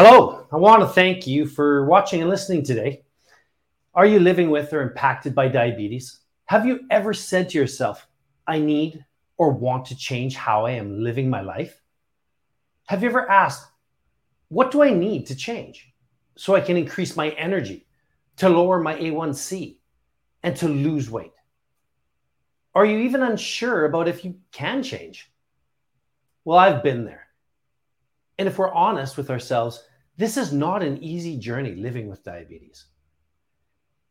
Hello, I want to thank you for watching and listening today. Are you living with or impacted by diabetes? Have you ever said to yourself, I need or want to change how I am living my life? Have you ever asked, what do I need to change so I can increase my energy, to lower my A1C, and to lose weight? Are you even unsure about if you can change? Well, I've been there. And if we're honest with ourselves, this is not an easy journey living with diabetes.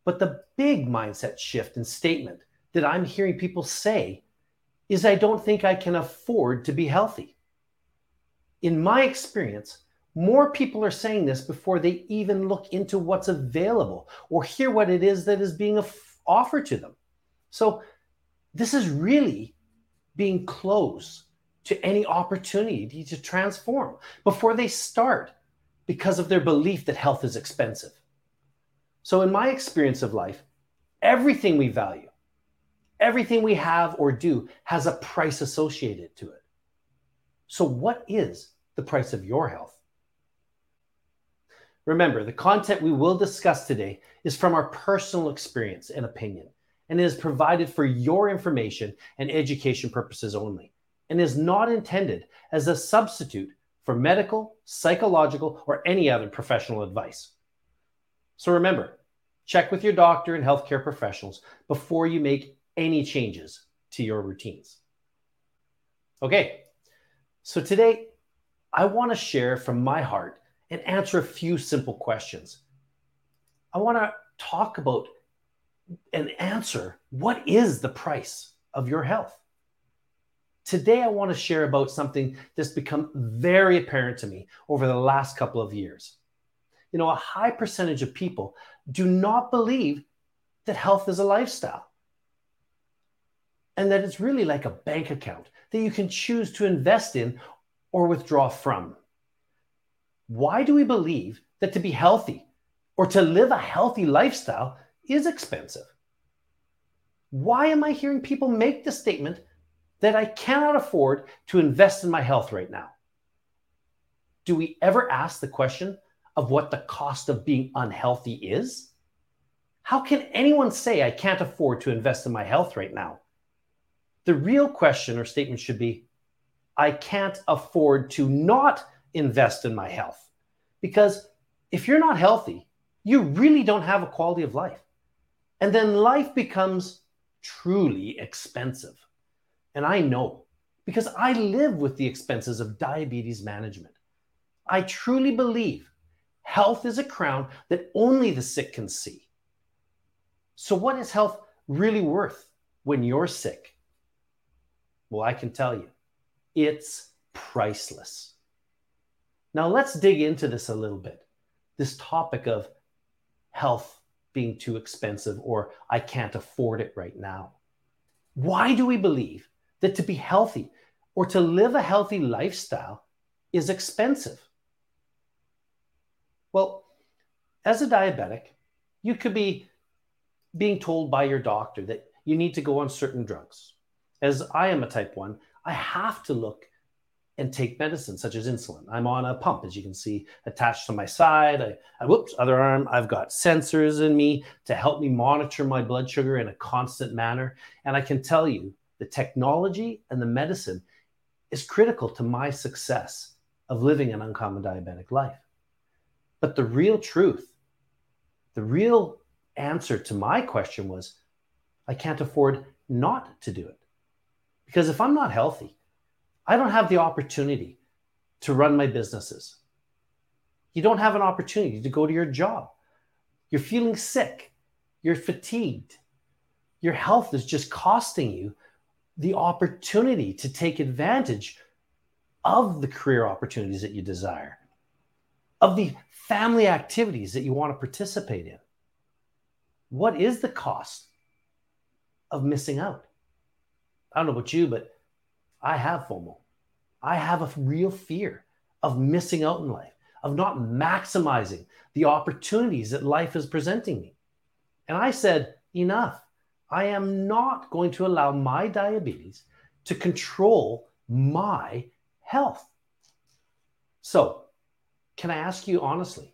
But the big mindset shift and statement that I'm hearing people say is I don't think I can afford to be healthy. In my experience, more people are saying this before they even look into what's available or hear what it is that is being offered to them. So, this is really being close to any opportunity to transform before they start because of their belief that health is expensive. So, in my experience of life, everything we value, everything we have or do has a price associated to it. So, what is the price of your health? Remember, the content we will discuss today is from our personal experience and opinion and is provided for your information and education purposes only and is not intended as a substitute for medical, psychological, or any other professional advice. So remember, check with your doctor and healthcare professionals before you make any changes to your routines. Okay, so today I want to share from my heart and answer a few simple questions. I want to talk about and answer what is the price of your health? Today, I want to share about something that's become very apparent to me over the last couple of years. You know, a high percentage of people do not believe that health is a lifestyle and that it's really like a bank account that you can choose to invest in or withdraw from. Why do we believe that to be healthy or to live a healthy lifestyle is expensive? Why am I hearing people make the statement that I cannot afford to invest in my health right now. Do we ever ask the question of what the cost of being unhealthy is? How can anyone say I can't afford to invest in my health right now? The real question or statement should be I can't afford to not invest in my health. Because if you're not healthy, you really don't have a quality of life. And then life becomes truly expensive. And I know because I live with the expenses of diabetes management. I truly believe health is a crown that only the sick can see. So, what is health really worth when you're sick? Well, I can tell you, it's priceless. Now, let's dig into this a little bit this topic of health being too expensive or I can't afford it right now. Why do we believe that to be healthy or to live a healthy lifestyle is expensive. Well, as a diabetic, you could be being told by your doctor that you need to go on certain drugs. As I am a type 1, I have to look and take medicine such as insulin. I'm on a pump, as you can see, attached to my side. I, I, whoops, other arm. I've got sensors in me to help me monitor my blood sugar in a constant manner. And I can tell you the technology and the medicine is critical to my success of living an uncommon diabetic life. But the real truth, the real answer to my question was I can't afford not to do it. Because if I'm not healthy, I don't have the opportunity to run my businesses. You don't have an opportunity to go to your job. You're feeling sick. You're fatigued. Your health is just costing you the opportunity to take advantage of the career opportunities that you desire, of the family activities that you want to participate in. What is the cost of missing out? I don't know about you, but I have FOMO. I have a real fear of missing out in life, of not maximizing the opportunities that life is presenting me. And I said, enough. I am not going to allow my diabetes to control my health. So, can I ask you honestly,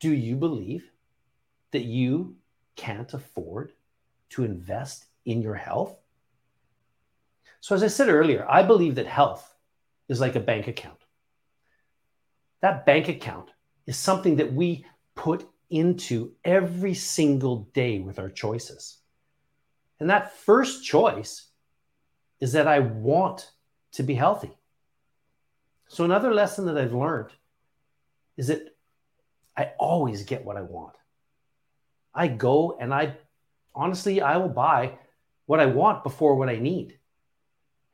do you believe that you can't afford to invest in your health? So, as I said earlier, I believe that health is like a bank account. That bank account is something that we put into every single day with our choices. And that first choice is that I want to be healthy. So, another lesson that I've learned is that I always get what I want. I go and I honestly, I will buy what I want before what I need.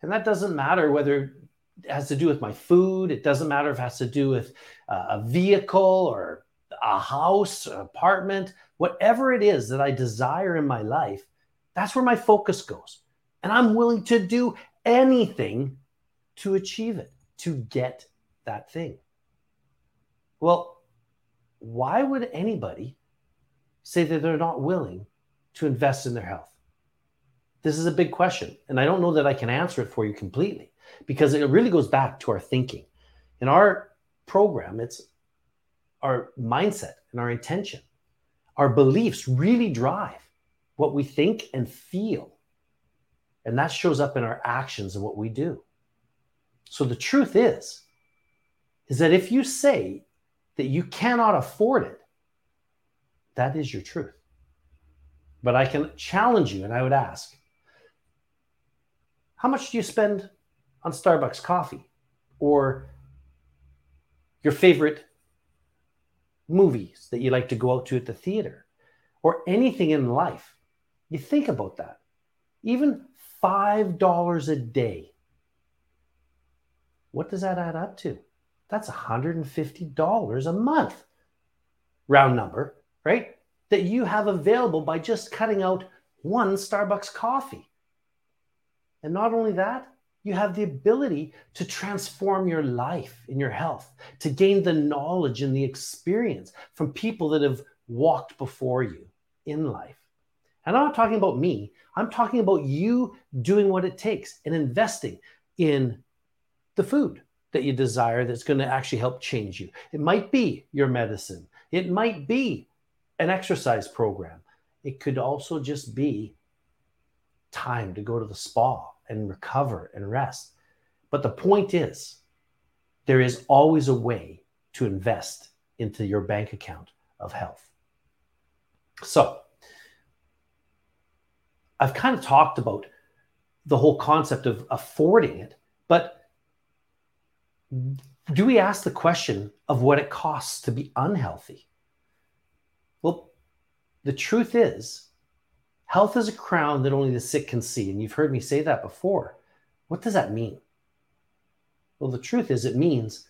And that doesn't matter whether it has to do with my food, it doesn't matter if it has to do with uh, a vehicle or a house, an apartment, whatever it is that I desire in my life, that's where my focus goes. And I'm willing to do anything to achieve it, to get that thing. Well, why would anybody say that they're not willing to invest in their health? This is a big question. And I don't know that I can answer it for you completely because it really goes back to our thinking. In our program, it's our mindset and our intention. Our beliefs really drive what we think and feel. And that shows up in our actions and what we do. So the truth is, is that if you say that you cannot afford it, that is your truth. But I can challenge you and I would ask, how much do you spend on Starbucks coffee or your favorite movies that you like to go out to at the theater or anything in life? You think about that. Even $5 a day. What does that add up to? That's $150 a month, round number, right? That you have available by just cutting out one Starbucks coffee. And not only that, you have the ability to transform your life and your health, to gain the knowledge and the experience from people that have walked before you in life. And I'm not talking about me, I'm talking about you doing what it takes and investing in the food, that you desire that's going to actually help change you. It might be your medicine, it might be an exercise program, it could also just be time to go to the spa and recover and rest. But the point is, there is always a way to invest into your bank account of health. So, I've kind of talked about the whole concept of affording it, but do we ask the question of what it costs to be unhealthy? Well, the truth is, health is a crown that only the sick can see. And you've heard me say that before. What does that mean? Well, the truth is, it means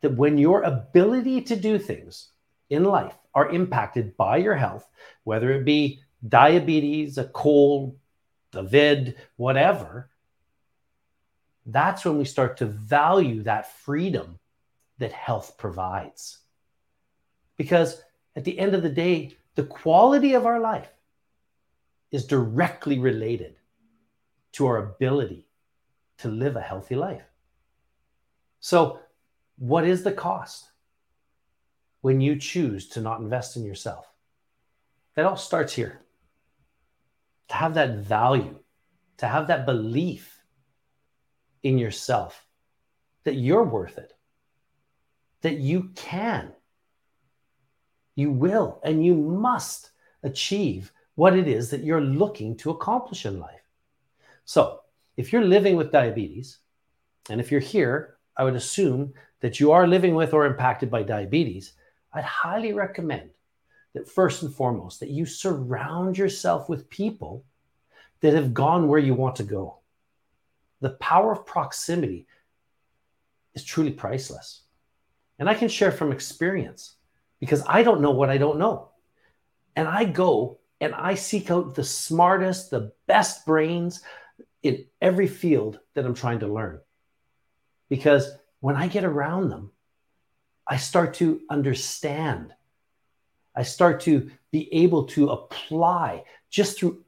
that when your ability to do things in life are impacted by your health, whether it be diabetes, a cold, a vid, whatever, that's when we start to value that freedom that health provides. Because at the end of the day, the quality of our life is directly related to our ability to live a healthy life. So, what is the cost when you choose to not invest in yourself? That all starts here. To have that value, to have that belief in yourself that you're worth it, that you can, you will, and you must achieve what it is that you're looking to accomplish in life. So, if you're living with diabetes, and if you're here, I would assume that you are living with or impacted by diabetes. I'd highly recommend that first and foremost that you surround yourself with people that have gone where you want to go the power of proximity is truly priceless. And I can share from experience because I don't know what I don't know. And I go and I seek out the smartest, the best brains in every field that I'm trying to learn. Because when I get around them, I start to understand. I start to be able to apply just through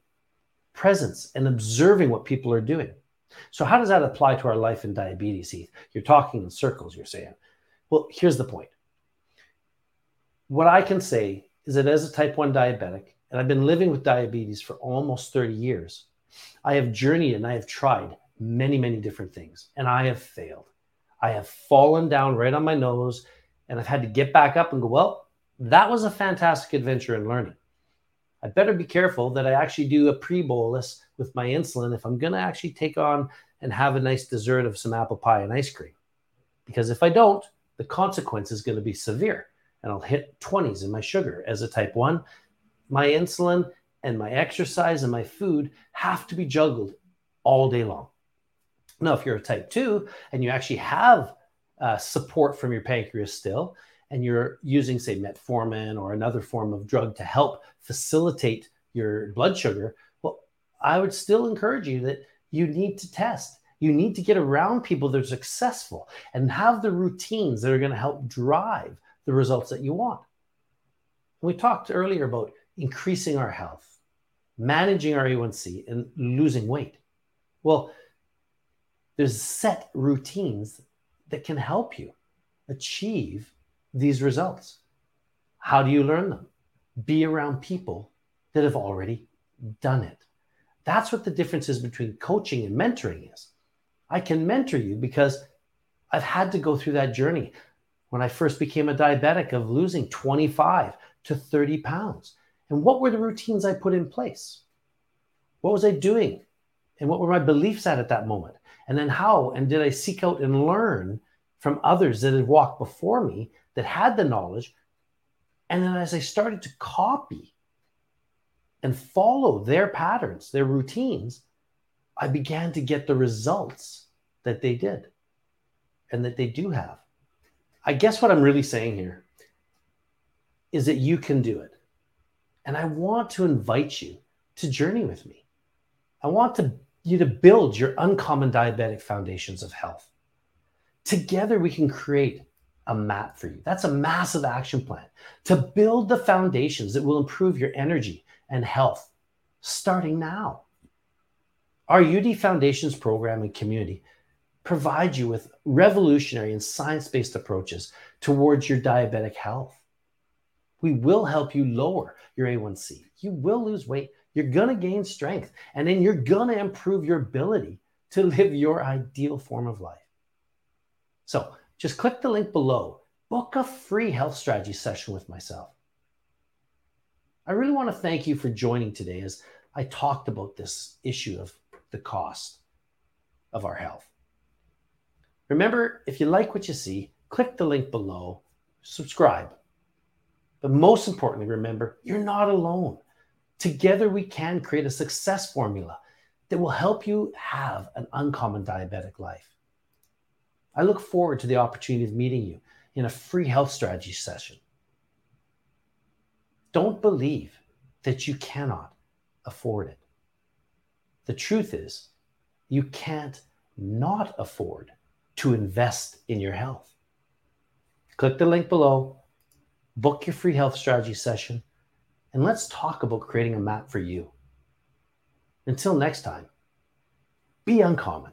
presence and observing what people are doing. So, how does that apply to our life in diabetes, Heath? You're talking in circles, you're saying. Well, here's the point. What I can say is that as a type 1 diabetic, and I've been living with diabetes for almost 30 years, I have journeyed and I have tried many, many different things, and I have failed. I have fallen down right on my nose, and I've had to get back up and go, well, that was a fantastic adventure in learning. I better be careful that I actually do a pre bolus with my insulin if I'm going to actually take on and have a nice dessert of some apple pie and ice cream. Because if I don't, the consequence is going to be severe and I'll hit 20s in my sugar as a type 1. My insulin and my exercise and my food have to be juggled all day long. Now, if you're a type 2 and you actually have uh, support from your pancreas still, and you're using, say, metformin or another form of drug to help facilitate your blood sugar, well, I would still encourage you that you need to test. You need to get around people that are successful and have the routines that are going to help drive the results that you want. We talked earlier about increasing our health, managing our A1C, and losing weight. Well, there's set routines that can help you achieve these results. How do you learn them? Be around people that have already done it. That's what the difference is between coaching and mentoring is. I can mentor you because I've had to go through that journey. When I first became a diabetic of losing 25 to 30 pounds. And what were the routines I put in place? What was I doing? And what were my beliefs at at that moment? And then how and did I seek out and learn from others that had walked before me that had the knowledge. And then as I started to copy and follow their patterns, their routines, I began to get the results that they did and that they do have. I guess what I'm really saying here is that you can do it. And I want to invite you to journey with me. I want to, you to build your uncommon diabetic foundations of health. Together, we can create a map for you. That's a massive action plan to build the foundations that will improve your energy and health starting now. Our UD Foundations program and community provide you with revolutionary and science based approaches towards your diabetic health. We will help you lower your A1C. You will lose weight. You're going to gain strength. And then you're going to improve your ability to live your ideal form of life. So, just click the link below. Book a free health strategy session with myself. I really want to thank you for joining today as I talked about this issue of the cost of our health. Remember, if you like what you see, click the link below, subscribe. But most importantly, remember, you're not alone. Together, we can create a success formula that will help you have an uncommon diabetic life. I look forward to the opportunity of meeting you in a free health strategy session. Don't believe that you cannot afford it. The truth is, you can't not afford to invest in your health. Click the link below, book your free health strategy session, and let's talk about creating a map for you. Until next time, be uncommon.